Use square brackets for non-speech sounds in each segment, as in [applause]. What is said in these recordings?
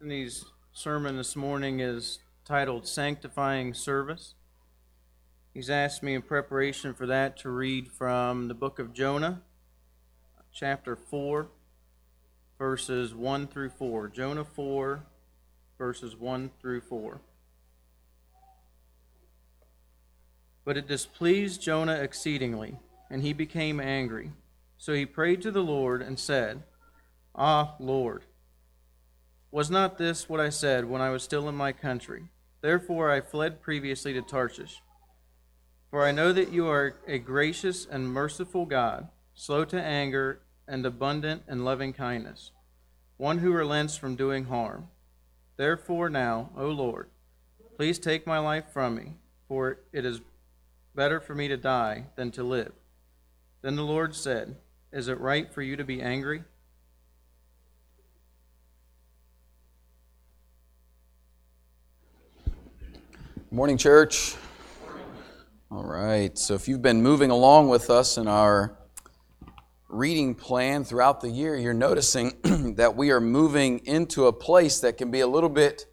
Anthony's sermon this morning is titled Sanctifying Service. He's asked me in preparation for that to read from the book of Jonah, chapter 4, verses 1 through 4. Jonah 4, verses 1 through 4. But it displeased Jonah exceedingly, and he became angry. So he prayed to the Lord and said, Ah, Lord, was not this what I said when I was still in my country? Therefore I fled previously to Tarshish. For I know that you are a gracious and merciful God, slow to anger and abundant in loving kindness, one who relents from doing harm. Therefore now, O Lord, please take my life from me, for it is better for me to die than to live. Then the Lord said, Is it right for you to be angry? Morning, church. All right. So, if you've been moving along with us in our reading plan throughout the year, you're noticing [clears throat] that we are moving into a place that can be a little bit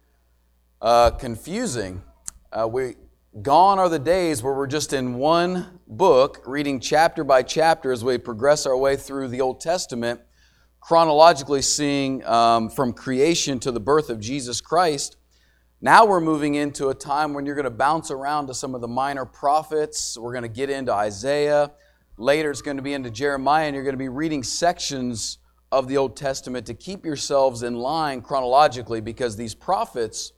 uh, confusing. Uh, we gone are the days where we're just in one book, reading chapter by chapter as we progress our way through the Old Testament, chronologically seeing um, from creation to the birth of Jesus Christ. Now we're moving into a time when you're going to bounce around to some of the minor prophets. We're going to get into Isaiah. Later, it's going to be into Jeremiah, and you're going to be reading sections of the Old Testament to keep yourselves in line chronologically because these prophets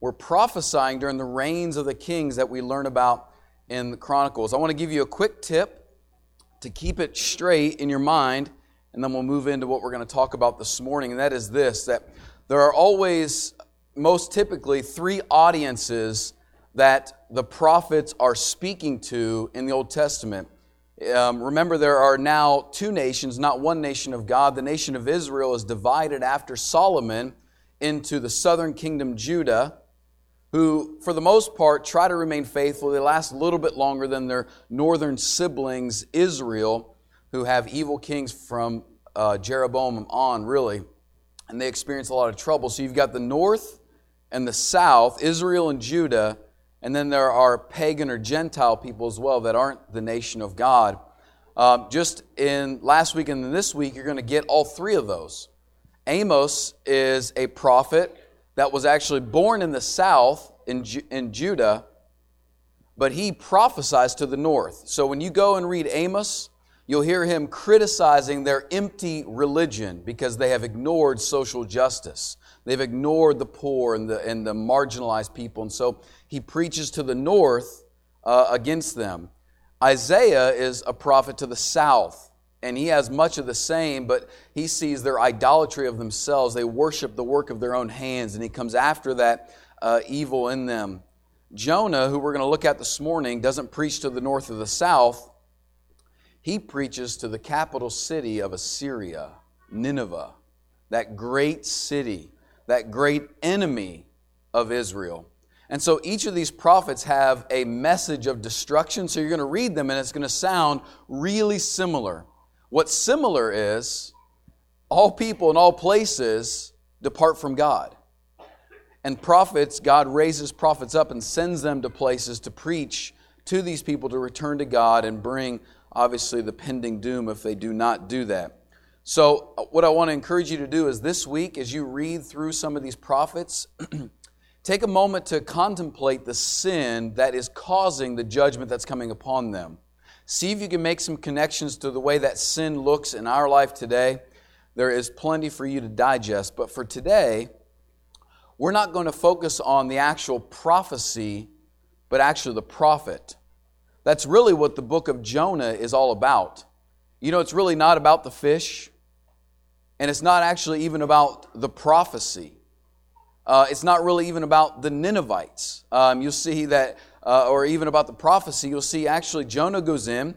were prophesying during the reigns of the kings that we learn about in the Chronicles. I want to give you a quick tip to keep it straight in your mind, and then we'll move into what we're going to talk about this morning, and that is this that there are always most typically three audiences that the prophets are speaking to in the Old Testament. Um, remember, there are now two nations, not one nation of God. The nation of Israel is divided after Solomon into the southern kingdom, Judah, who, for the most part, try to remain faithful. They last a little bit longer than their northern siblings, Israel, who have evil kings from uh, Jeroboam on, really. And they experience a lot of trouble. So you've got the north and the south, Israel and Judah, and then there are pagan or Gentile people as well that aren't the nation of God. Um, just in last week and this week, you're going to get all three of those. Amos is a prophet that was actually born in the south in, Ju- in Judah, but he prophesies to the north. So when you go and read Amos, you'll hear him criticizing their empty religion because they have ignored social justice. They've ignored the poor and the, and the marginalized people. And so he preaches to the north uh, against them. Isaiah is a prophet to the south, and he has much of the same, but he sees their idolatry of themselves. They worship the work of their own hands, and he comes after that uh, evil in them. Jonah, who we're going to look at this morning, doesn't preach to the north or the south. He preaches to the capital city of Assyria, Nineveh, that great city that great enemy of Israel. And so each of these prophets have a message of destruction. So you're going to read them and it's going to sound really similar. What's similar is all people in all places depart from God. And prophets, God raises prophets up and sends them to places to preach to these people to return to God and bring, obviously, the pending doom if they do not do that. So, uh, what I want to encourage you to do is this week, as you read through some of these prophets, [clears throat] take a moment to contemplate the sin that is causing the judgment that's coming upon them. See if you can make some connections to the way that sin looks in our life today. There is plenty for you to digest, but for today, we're not going to focus on the actual prophecy, but actually the prophet. That's really what the book of Jonah is all about. You know, it's really not about the fish. And it's not actually even about the prophecy. Uh, it's not really even about the Ninevites. Um, you'll see that, uh, or even about the prophecy, you'll see actually Jonah goes in,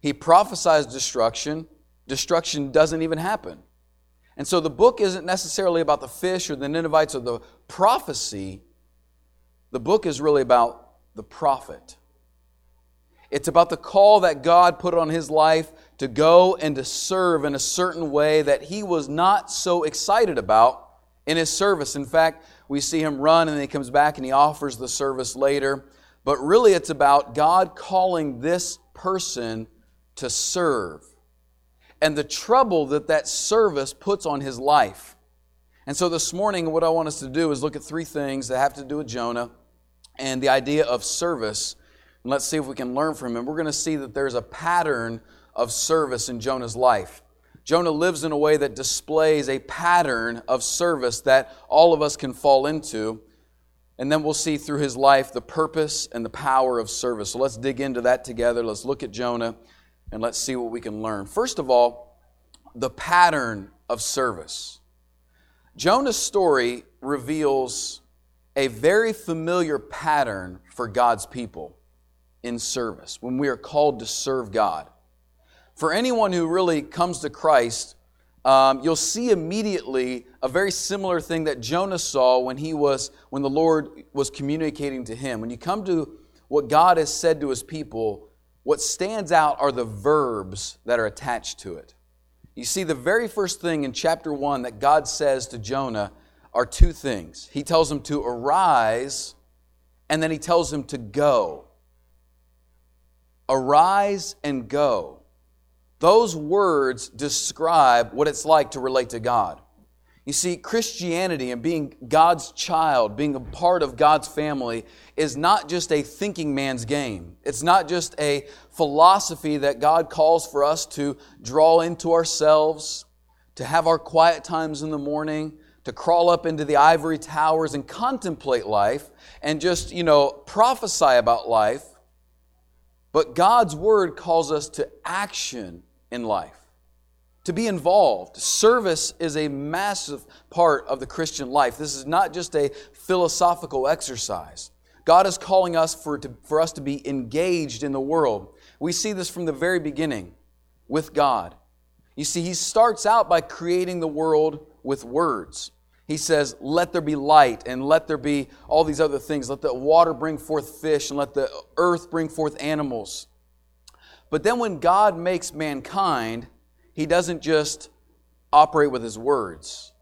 he prophesies destruction, destruction doesn't even happen. And so the book isn't necessarily about the fish or the Ninevites or the prophecy. The book is really about the prophet. It's about the call that God put on his life to go and to serve in a certain way that he was not so excited about in his service. In fact, we see him run and then he comes back and he offers the service later. But really, it's about God calling this person to serve and the trouble that that service puts on his life. And so this morning, what I want us to do is look at three things that have to do with Jonah and the idea of service. And let's see if we can learn from him. We're going to see that there's a pattern of service in Jonah's life. Jonah lives in a way that displays a pattern of service that all of us can fall into. And then we'll see through his life the purpose and the power of service. So let's dig into that together. Let's look at Jonah and let's see what we can learn. First of all, the pattern of service. Jonah's story reveals a very familiar pattern for God's people in service when we are called to serve God. For anyone who really comes to Christ, um, you'll see immediately a very similar thing that Jonah saw when he was when the Lord was communicating to him. When you come to what God has said to his people, what stands out are the verbs that are attached to it. You see, the very first thing in chapter 1 that God says to Jonah are two things. He tells him to arise, and then he tells him to go. Arise and go. Those words describe what it's like to relate to God. You see, Christianity and being God's child, being a part of God's family, is not just a thinking man's game. It's not just a philosophy that God calls for us to draw into ourselves, to have our quiet times in the morning, to crawl up into the ivory towers and contemplate life and just, you know, prophesy about life. But God's word calls us to action in life, to be involved. Service is a massive part of the Christian life. This is not just a philosophical exercise. God is calling us for, to, for us to be engaged in the world. We see this from the very beginning with God. You see, He starts out by creating the world with words. He says, Let there be light, and let there be all these other things. Let the water bring forth fish, and let the earth bring forth animals. But then when God makes mankind, he doesn't just operate with his words.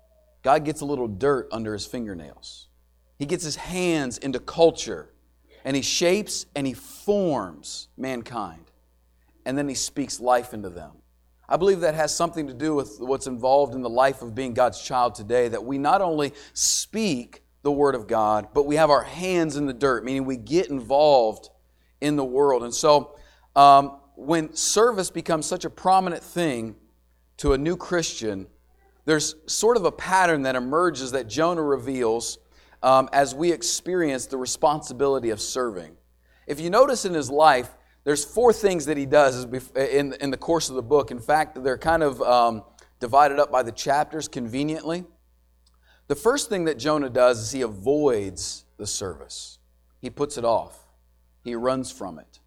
God gets a little dirt under his fingernails. He gets his hands into culture and he shapes and he forms mankind. And then he speaks life into them. I believe that has something to do with what's involved in the life of being God's child today, that we not only speak the Word of God, but we have our hands in the dirt, meaning we get involved in the world. And so, um, when service becomes such a prominent thing to a new Christian, there's sort of a pattern that emerges that Jonah reveals um, as we experience the responsibility of serving. If you notice in his life, there's four things that he does in, in the course of the book. In fact, they're kind of um, divided up by the chapters conveniently. The first thing that Jonah does is he avoids the service, he puts it off, he runs from it.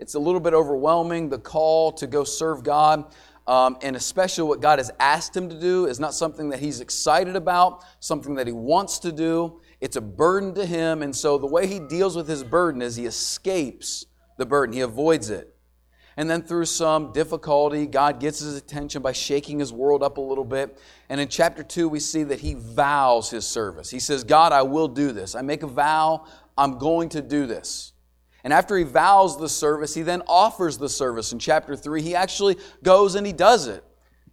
It's a little bit overwhelming, the call to go serve God. Um, and especially what God has asked him to do is not something that he's excited about, something that he wants to do. It's a burden to him. And so the way he deals with his burden is he escapes the burden, he avoids it. And then through some difficulty, God gets his attention by shaking his world up a little bit. And in chapter 2, we see that he vows his service. He says, God, I will do this. I make a vow, I'm going to do this. And after he vows the service, he then offers the service. In chapter 3, he actually goes and he does it.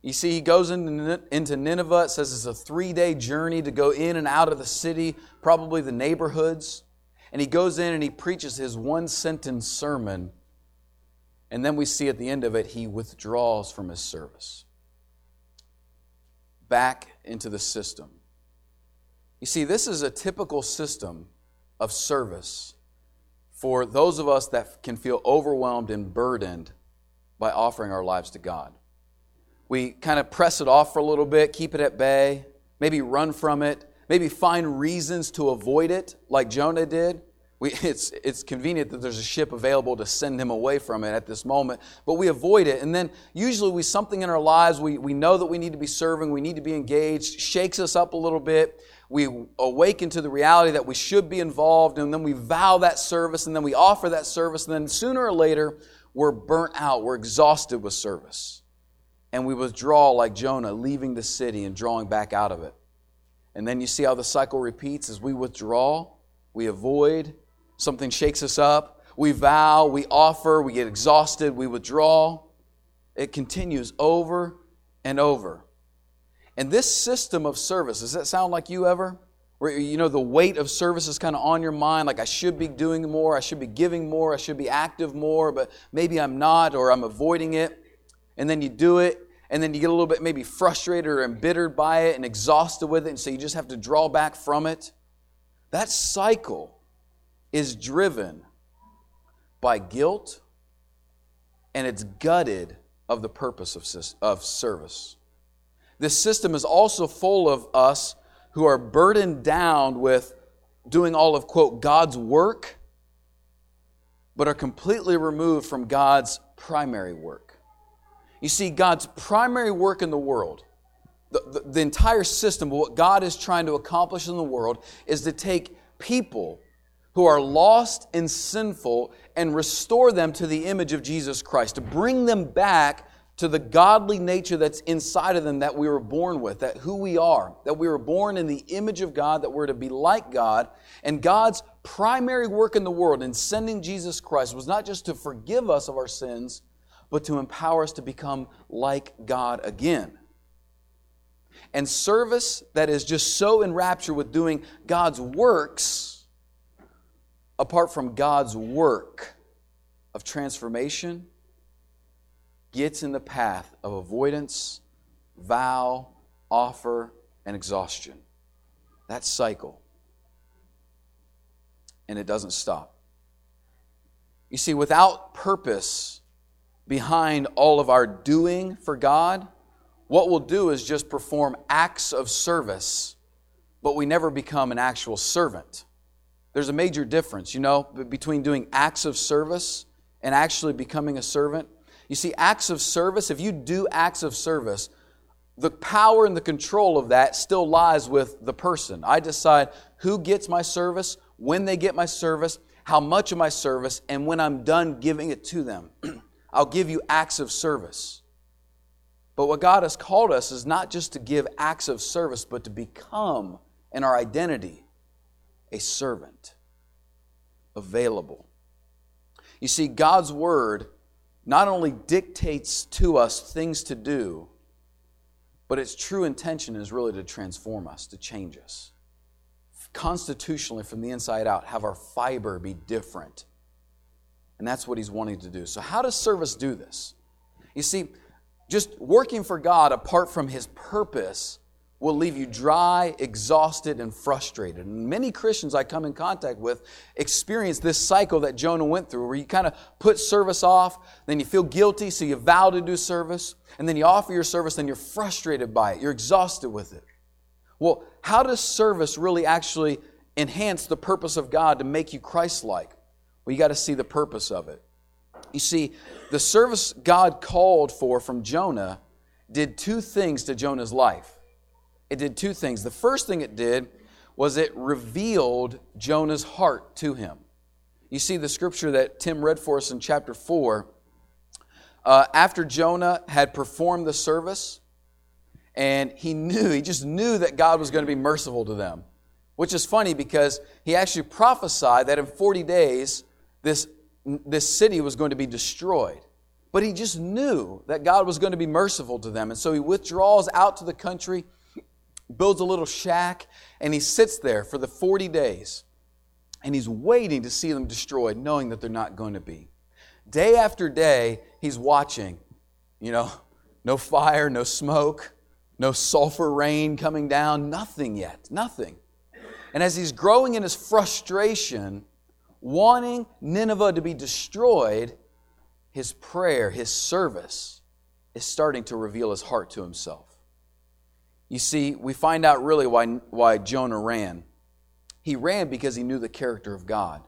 You see, he goes into Nineveh. It says it's a three day journey to go in and out of the city, probably the neighborhoods. And he goes in and he preaches his one sentence sermon. And then we see at the end of it, he withdraws from his service back into the system. You see, this is a typical system of service for those of us that can feel overwhelmed and burdened by offering our lives to God. We kind of press it off for a little bit, keep it at bay, maybe run from it, maybe find reasons to avoid it, like Jonah did. We, [laughs] it's, it's convenient that there's a ship available to send him away from it at this moment, but we avoid it. And then usually we something in our lives, we, we know that we need to be serving, we need to be engaged, shakes us up a little bit we awaken to the reality that we should be involved, and then we vow that service, and then we offer that service, and then sooner or later, we're burnt out, we're exhausted with service. And we withdraw like Jonah, leaving the city and drawing back out of it. And then you see how the cycle repeats as we withdraw, we avoid, something shakes us up, we vow, we offer, we get exhausted, we withdraw. It continues over and over. And this system of service, does that sound like you ever? Where you know the weight of service is kind of on your mind, like I should be doing more, I should be giving more, I should be active more, but maybe I'm not or I'm avoiding it. And then you do it, and then you get a little bit maybe frustrated or embittered by it and exhausted with it, and so you just have to draw back from it. That cycle is driven by guilt and it's gutted of the purpose of, of service. This system is also full of us who are burdened down with doing all of, quote, God's work, but are completely removed from God's primary work. You see, God's primary work in the world, the, the, the entire system what God is trying to accomplish in the world, is to take people who are lost and sinful and restore them to the image of Jesus Christ, to bring them back to the godly nature that's inside of them that we were born with, that who we are, that we were born in the image of God, that we're to be like God. And God's primary work in the world in sending Jesus Christ was not just to forgive us of our sins, but to empower us to become like God again. And service that is just so enraptured with doing God's works, apart from God's work of transformation, gets in the path of avoidance, vow, offer, and exhaustion. That cycle. And it doesn't stop. You see, without purpose behind all of our doing for God, what we'll do is just perform acts of service, but we never become an actual servant. There's a major difference, you know, between doing acts of service and actually becoming a servant. You see, acts of service, if you do acts of service, the power and the control of that still lies with the person. I decide who gets my service, when they get my service, how much of my service, and when I'm done giving it to them. [clears throat] I'll give you acts of service. But what God has called us is not just to give acts of service, but to become, in our identity, a servant, available. You see, God's Word not only dictates to us things to do, but its true intention is really to transform us, to change us. Constitutionally, from the inside out, have our fiber be different. And that's what he's wanting to do. So, how does service do this? You see, just working for God apart from his purpose will leave you dry, exhausted, and frustrated. And many Christians I come in contact with experience this cycle that Jonah went through, where you kind of put service off, then you feel guilty, so you vow to do service, and then you offer your service, then you're frustrated by it, you're exhausted with it. Well, how does service really actually enhance the purpose of God to make you Christ like? Well, you got to see the purpose of it. You see, the service God called for from Jonah did two things to Jonah's life it did two things. The first thing it did was it revealed Jonah's heart to him. You see the scripture that Tim read for us in chapter 4. Uh, after Jonah had performed the service, and he knew, he just knew that God was going to be merciful to them. Which is funny because he actually prophesied that in 40 days, this, this city was going to be destroyed. But he just knew that God was going to be merciful to them. And so he withdraws out to the country builds a little shack, and he sits there for the 40 days. And he's waiting to see them destroyed, knowing that they're not going to be. Day after day, he's watching. You know, no fire, no smoke, no sulfur rain coming down, nothing yet, nothing. And as he's growing in his frustration, wanting Nineveh to be destroyed, his prayer, his service, is starting to reveal his heart to himself. You see, we find out really why, why Jonah ran. He ran because he knew the character of God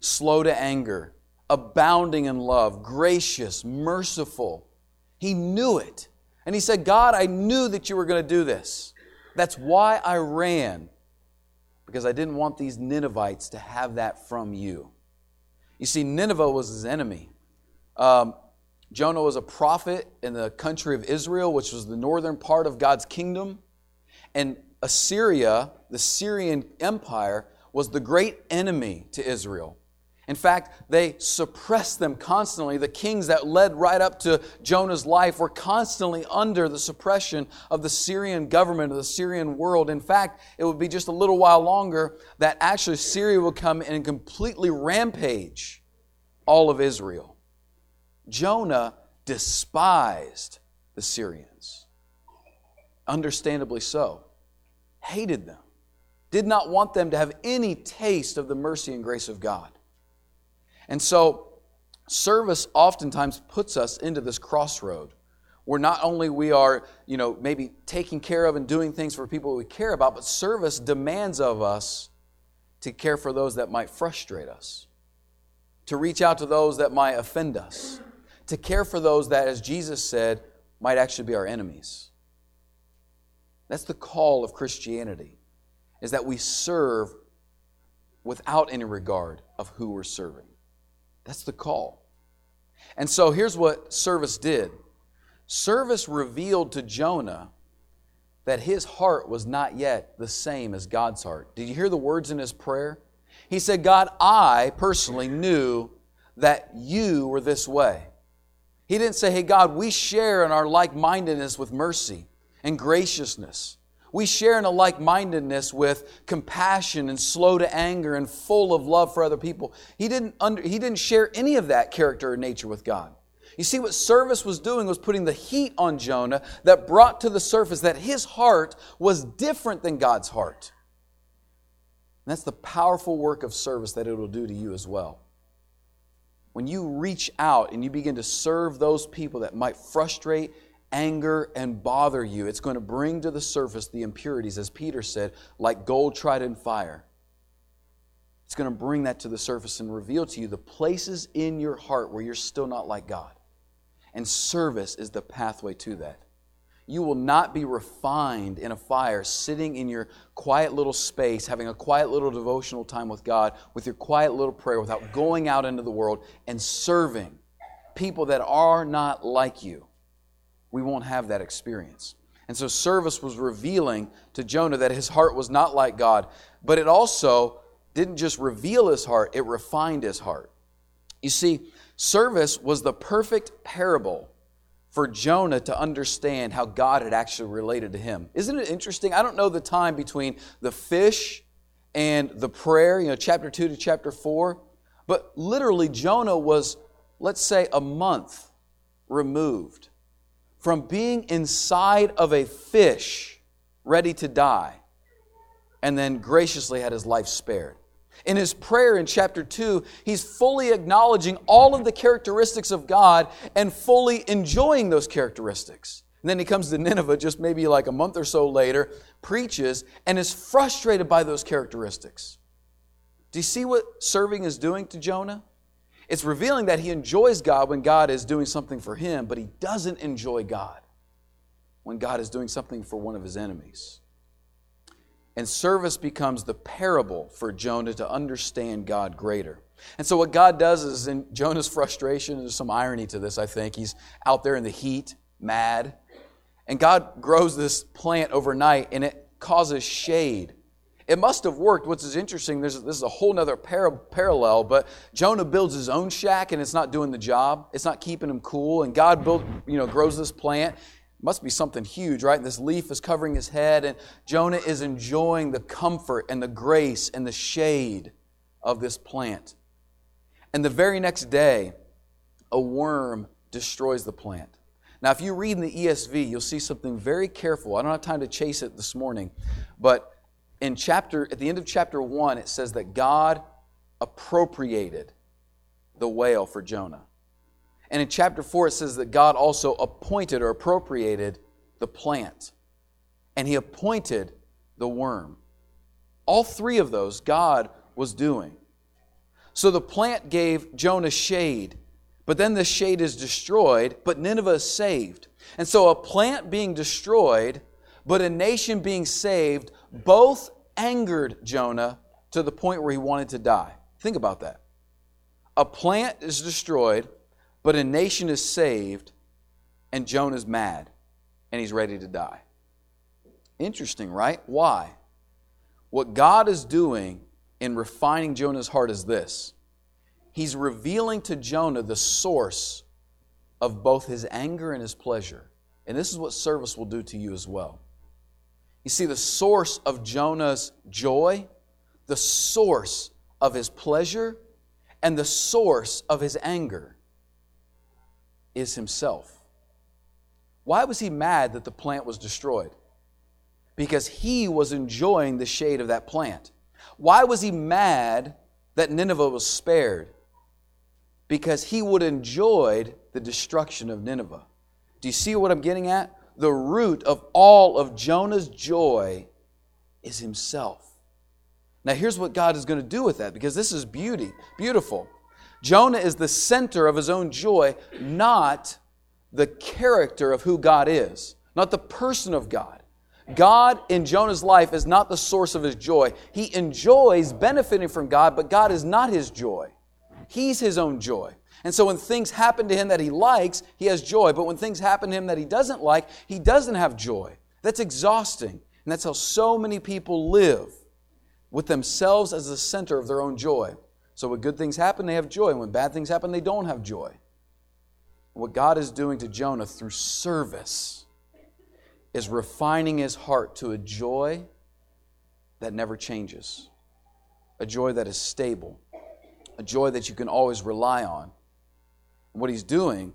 slow to anger, abounding in love, gracious, merciful. He knew it. And he said, God, I knew that you were going to do this. That's why I ran, because I didn't want these Ninevites to have that from you. You see, Nineveh was his enemy. Um, Jonah was a prophet in the country of Israel, which was the northern part of God's kingdom. And Assyria, the Syrian Empire, was the great enemy to Israel. In fact, they suppressed them constantly. The kings that led right up to Jonah's life were constantly under the suppression of the Syrian government, of the Syrian world. In fact, it would be just a little while longer that actually Syria would come and completely rampage all of Israel. Jonah despised the Syrians, understandably so, hated them, did not want them to have any taste of the mercy and grace of God. And so, service oftentimes puts us into this crossroad where not only we are, you know, maybe taking care of and doing things for people we care about, but service demands of us to care for those that might frustrate us, to reach out to those that might offend us, to care for those that, as Jesus said, might actually be our enemies. That's the call of Christianity, is that we serve without any regard of who we're serving. That's the call. And so here's what service did service revealed to Jonah that his heart was not yet the same as God's heart. Did you hear the words in his prayer? He said, God, I personally knew that you were this way. He didn't say, Hey, God, we share in our like mindedness with mercy and graciousness. We share in a like mindedness with compassion and slow to anger and full of love for other people. He didn't, under, he didn't share any of that character or nature with God. You see, what service was doing was putting the heat on Jonah that brought to the surface that his heart was different than God's heart. And that's the powerful work of service that it will do to you as well. When you reach out and you begin to serve those people that might frustrate anger and bother you. It's going to bring to the surface the impurities, as Peter said, like gold tried in fire. It's going to bring that to the surface and reveal to you the places in your heart where you're still not like God. And service is the pathway to that. You will not be refined in a fire sitting in your quiet little space, having a quiet little devotional time with God, with your quiet little prayer, without going out into the world and serving people that are not like you we won't have that experience. And so service was revealing to Jonah that his heart was not like God, but it also didn't just reveal his heart, it refined his heart. You see, service was the perfect parable for Jonah to understand how God had actually related to him. Isn't it interesting? I don't know the time between the fish and the prayer, you know, chapter 2 to chapter 4, but literally Jonah was, let's say, a month removed from being inside of a fish ready to die and then graciously had his life spared. In his prayer in chapter 2, he's fully acknowledging all of the characteristics of God and fully enjoying those characteristics. And then he comes to Nineveh just maybe like a month or so later, preaches, and is frustrated by those characteristics. Do you see what serving is doing to Jonah? It's revealing that he enjoys God when God is doing something for him, but he doesn't enjoy God when God is doing something for one of his enemies. And service becomes the parable for Jonah to understand God greater. And so, what God does is in Jonah's frustration, there's some irony to this, I think. He's out there in the heat, mad. And God grows this plant overnight, and it causes shade it must have worked. What's interesting, There's this is a whole other par- parallel, but Jonah builds his own shack and it's not doing the job. It's not keeping him cool. And God built, you know, grows this plant. It must be something huge, right? This leaf is covering his head, and Jonah is enjoying the comfort and the grace and the shade of this plant. And the very next day, a worm destroys the plant. Now, if you read in the ESV, you'll see something very careful. I don't have time to chase it this morning, but in chapter at the end of chapter 1 it says that God appropriated the whale for Jonah. And in chapter 4 it says that God also appointed or appropriated the plant. And he appointed the worm. All three of those God was doing. So the plant gave Jonah shade, but then the shade is destroyed, but Nineveh is saved. And so a plant being destroyed, but a nation being saved both angered Jonah to the point where he wanted to die. Think about that. A plant is destroyed, but a nation is saved, and Jonah's mad, and he's ready to die. Interesting, right? Why? What God is doing in refining Jonah's heart is this He's revealing to Jonah the source of both his anger and his pleasure. And this is what service will do to you as well. You see, the source of Jonah's joy, the source of his pleasure, and the source of his anger is himself. Why was he mad that the plant was destroyed? Because he was enjoying the shade of that plant. Why was he mad that Nineveh was spared? Because he would enjoyed the destruction of Nineveh. Do you see what I'm getting at? The root of all of Jonah's joy is himself. Now, here's what God is going to do with that because this is beauty, beautiful. Jonah is the center of his own joy, not the character of who God is, not the person of God. God in Jonah's life is not the source of his joy. He enjoys benefiting from God, but God is not his joy. He's his own joy. And so when things happen to him that he likes, he has joy. But when things happen to him that he doesn't like, he doesn't have joy. That's exhausting. And that's how so many people live with themselves as the center of their own joy. So when good things happen, they have joy. And when bad things happen, they don't have joy. What God is doing to Jonah through service is refining his heart to a joy that never changes, a joy that is stable, a joy that you can always rely on. What he's doing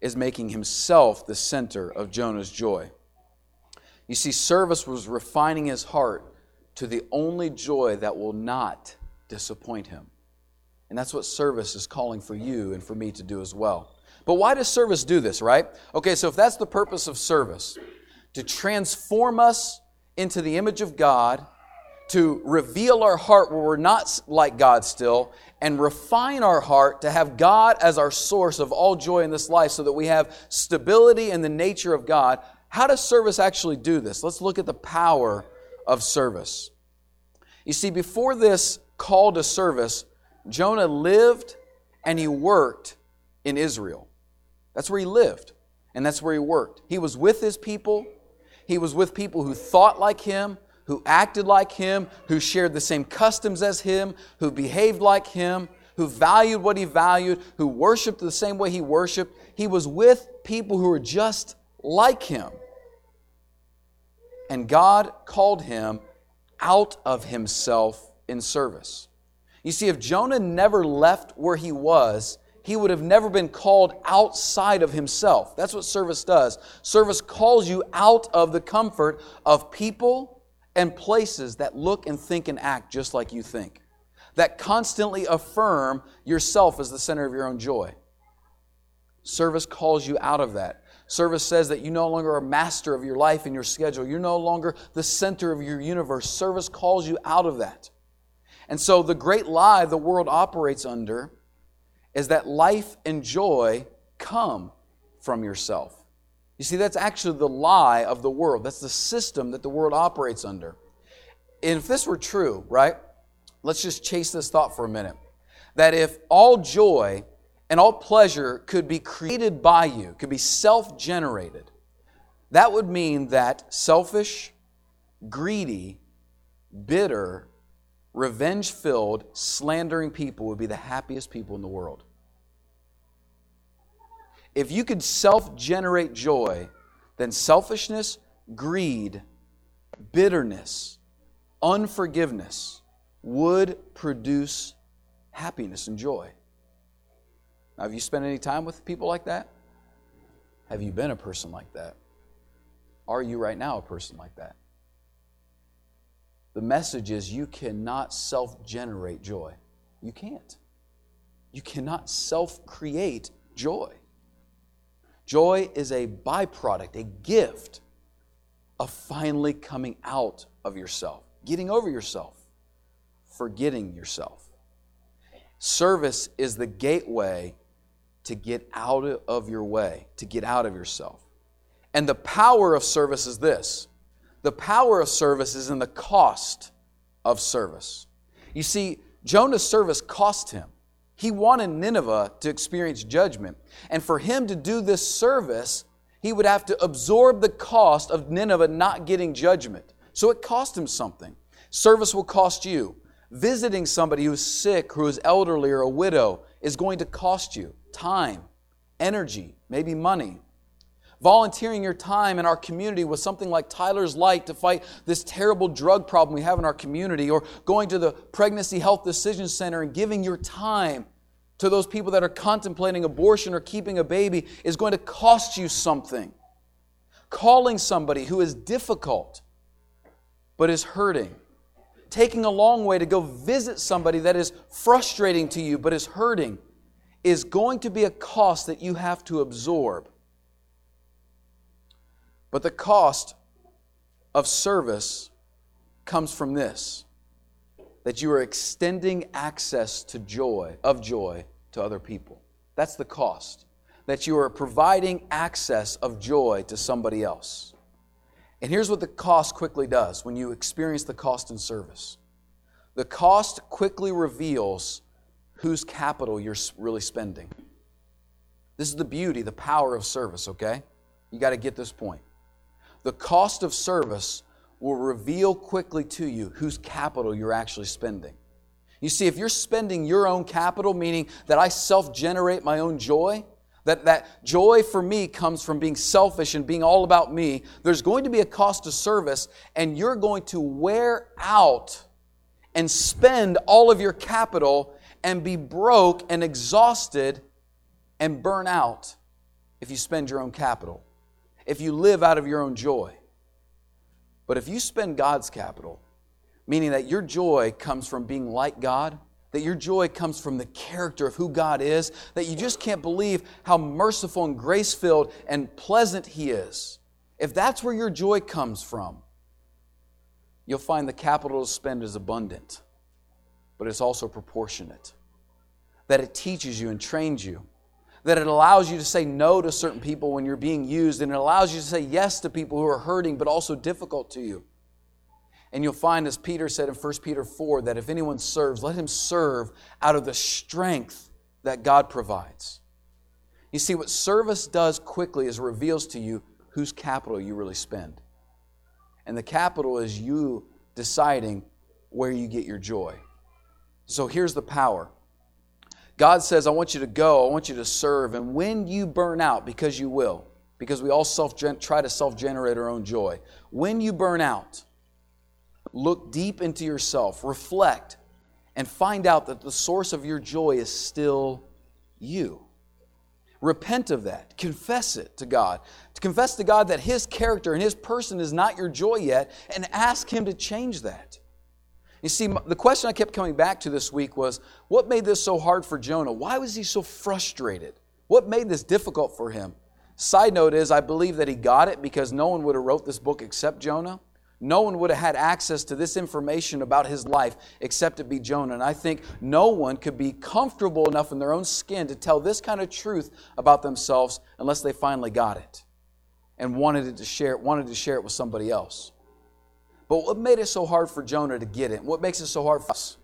is making himself the center of Jonah's joy. You see, service was refining his heart to the only joy that will not disappoint him. And that's what service is calling for you and for me to do as well. But why does service do this, right? Okay, so if that's the purpose of service, to transform us into the image of God, to reveal our heart where we're not like God still, and refine our heart to have God as our source of all joy in this life so that we have stability in the nature of God. How does service actually do this? Let's look at the power of service. You see, before this call to service, Jonah lived and he worked in Israel. That's where he lived and that's where he worked. He was with his people, he was with people who thought like him, who acted like him, who shared the same customs as him, who behaved like him, who valued what he valued, who worshiped the same way he worshiped. He was with people who were just like him. And God called him out of himself in service. You see, if Jonah never left where he was, he would have never been called outside of himself. That's what service does. Service calls you out of the comfort of people and places that look and think and act just like you think, that constantly affirm yourself as the center of your own joy. Service calls you out of that. Service says that you no longer are master of your life and your schedule. You're no longer the center of your universe. Service calls you out of that. And so, the great lie the world operates under is that life and joy come from yourself. You see, that's actually the lie of the world. That's the system that the world operates under. And if this were true, right? Let's just chase this thought for a minute. That if all joy and all pleasure could be created by you, could be self generated, that would mean that selfish, greedy, bitter, revenge filled, slandering people would be the happiest people in the world. If you could self generate joy, then selfishness, greed, bitterness, unforgiveness would produce happiness and joy. Now, have you spent any time with people like that? Have you been a person like that? Are you right now a person like that? The message is you cannot self generate joy. You can't. You cannot self create joy. Joy is a byproduct, a gift of finally coming out of yourself, getting over yourself, forgetting yourself. Service is the gateway to get out of your way, to get out of yourself. And the power of service is this the power of service is in the cost of service. You see, Jonah's service cost him. He wanted Nineveh to experience judgment. And for him to do this service, he would have to absorb the cost of Nineveh not getting judgment. So it cost him something. Service will cost you. Visiting somebody who's sick, who is elderly, or a widow is going to cost you time, energy, maybe money. Volunteering your time in our community with something like Tyler's Light to fight this terrible drug problem we have in our community, or going to the Pregnancy Health Decision Center and giving your time to those people that are contemplating abortion or keeping a baby is going to cost you something. Calling somebody who is difficult but is hurting. Taking a long way to go visit somebody that is frustrating to you but is hurting is going to be a cost that you have to absorb. But the cost of service comes from this that you are extending access to joy, of joy, to other people. That's the cost. That you are providing access of joy to somebody else. And here's what the cost quickly does when you experience the cost in service the cost quickly reveals whose capital you're really spending. This is the beauty, the power of service, okay? You got to get this point. The cost of service will reveal quickly to you whose capital you're actually spending. You see, if you're spending your own capital, meaning that I self generate my own joy, that, that joy for me comes from being selfish and being all about me, there's going to be a cost of service, and you're going to wear out and spend all of your capital and be broke and exhausted and burn out if you spend your own capital, if you live out of your own joy. But if you spend God's capital, meaning that your joy comes from being like God, that your joy comes from the character of who God is, that you just can't believe how merciful and grace filled and pleasant He is. If that's where your joy comes from, you'll find the capital to spend is abundant, but it's also proportionate. That it teaches you and trains you. That it allows you to say no to certain people when you're being used, and it allows you to say yes to people who are hurting but also difficult to you. And you'll find, as Peter said in 1 Peter 4, that if anyone serves, let him serve out of the strength that God provides. You see, what service does quickly is reveals to you whose capital you really spend. And the capital is you deciding where you get your joy. So here's the power God says, I want you to go, I want you to serve. And when you burn out, because you will, because we all self try to self generate our own joy, when you burn out, Look deep into yourself, reflect, and find out that the source of your joy is still you. Repent of that. Confess it to God. To confess to God that His character and His person is not your joy yet, and ask Him to change that. You see, the question I kept coming back to this week was what made this so hard for Jonah? Why was he so frustrated? What made this difficult for him? Side note is, I believe that he got it because no one would have wrote this book except Jonah no one would have had access to this information about his life except it be Jonah. And I think no one could be comfortable enough in their own skin to tell this kind of truth about themselves unless they finally got it and wanted it to share it, wanted to share it with somebody else. But what made it so hard for Jonah to get it? What makes it so hard for us?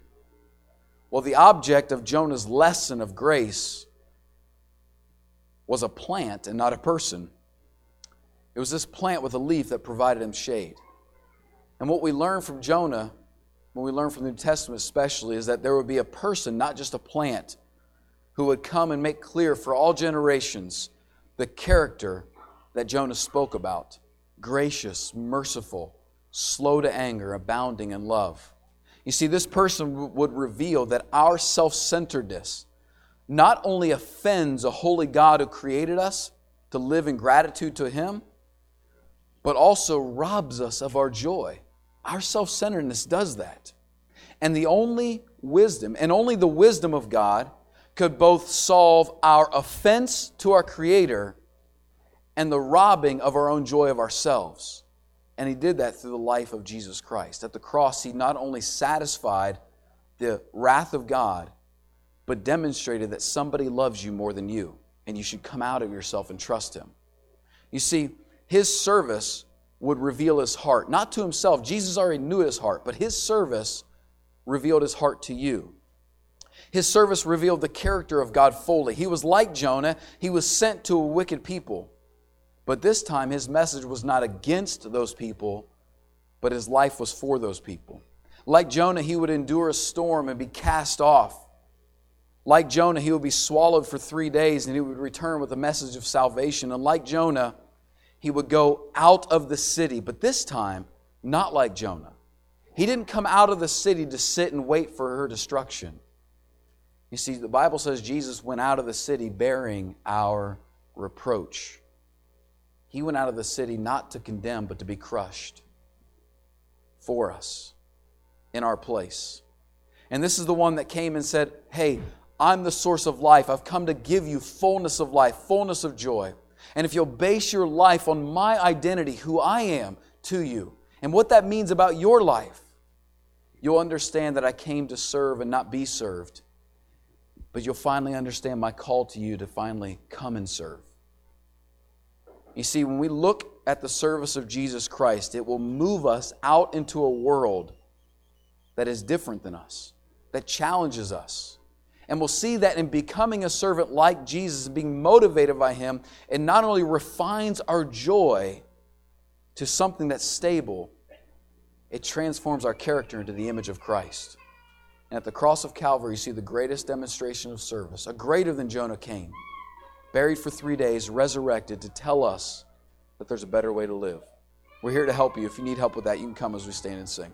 Well, the object of Jonah's lesson of grace was a plant and not a person. It was this plant with a leaf that provided him shade. And what we learn from Jonah, what we learn from the New Testament especially, is that there would be a person, not just a plant, who would come and make clear for all generations the character that Jonah spoke about gracious, merciful, slow to anger, abounding in love. You see, this person would reveal that our self centeredness not only offends a holy God who created us to live in gratitude to Him, but also robs us of our joy. Our self centeredness does that. And the only wisdom, and only the wisdom of God, could both solve our offense to our Creator and the robbing of our own joy of ourselves. And He did that through the life of Jesus Christ. At the cross, He not only satisfied the wrath of God, but demonstrated that somebody loves you more than you, and you should come out of yourself and trust Him. You see, His service would reveal his heart, not to himself. Jesus already knew his heart, but his service revealed his heart to you. His service revealed the character of God fully. He was like Jonah, he was sent to a wicked people. But this time, his message was not against those people, but his life was for those people. Like Jonah, he would endure a storm and be cast off. Like Jonah, he would be swallowed for three days and he would return with a message of salvation. And like Jonah, he would go out of the city, but this time, not like Jonah. He didn't come out of the city to sit and wait for her destruction. You see, the Bible says Jesus went out of the city bearing our reproach. He went out of the city not to condemn, but to be crushed for us in our place. And this is the one that came and said, Hey, I'm the source of life. I've come to give you fullness of life, fullness of joy. And if you'll base your life on my identity, who I am to you, and what that means about your life, you'll understand that I came to serve and not be served. But you'll finally understand my call to you to finally come and serve. You see, when we look at the service of Jesus Christ, it will move us out into a world that is different than us, that challenges us. And we'll see that in becoming a servant like Jesus being motivated by Him, it not only refines our joy to something that's stable, it transforms our character into the image of Christ. And at the cross of Calvary, you see the greatest demonstration of service, a greater than Jonah came, buried for three days, resurrected to tell us that there's a better way to live. We're here to help you. If you need help with that, you can come as we stand and sing.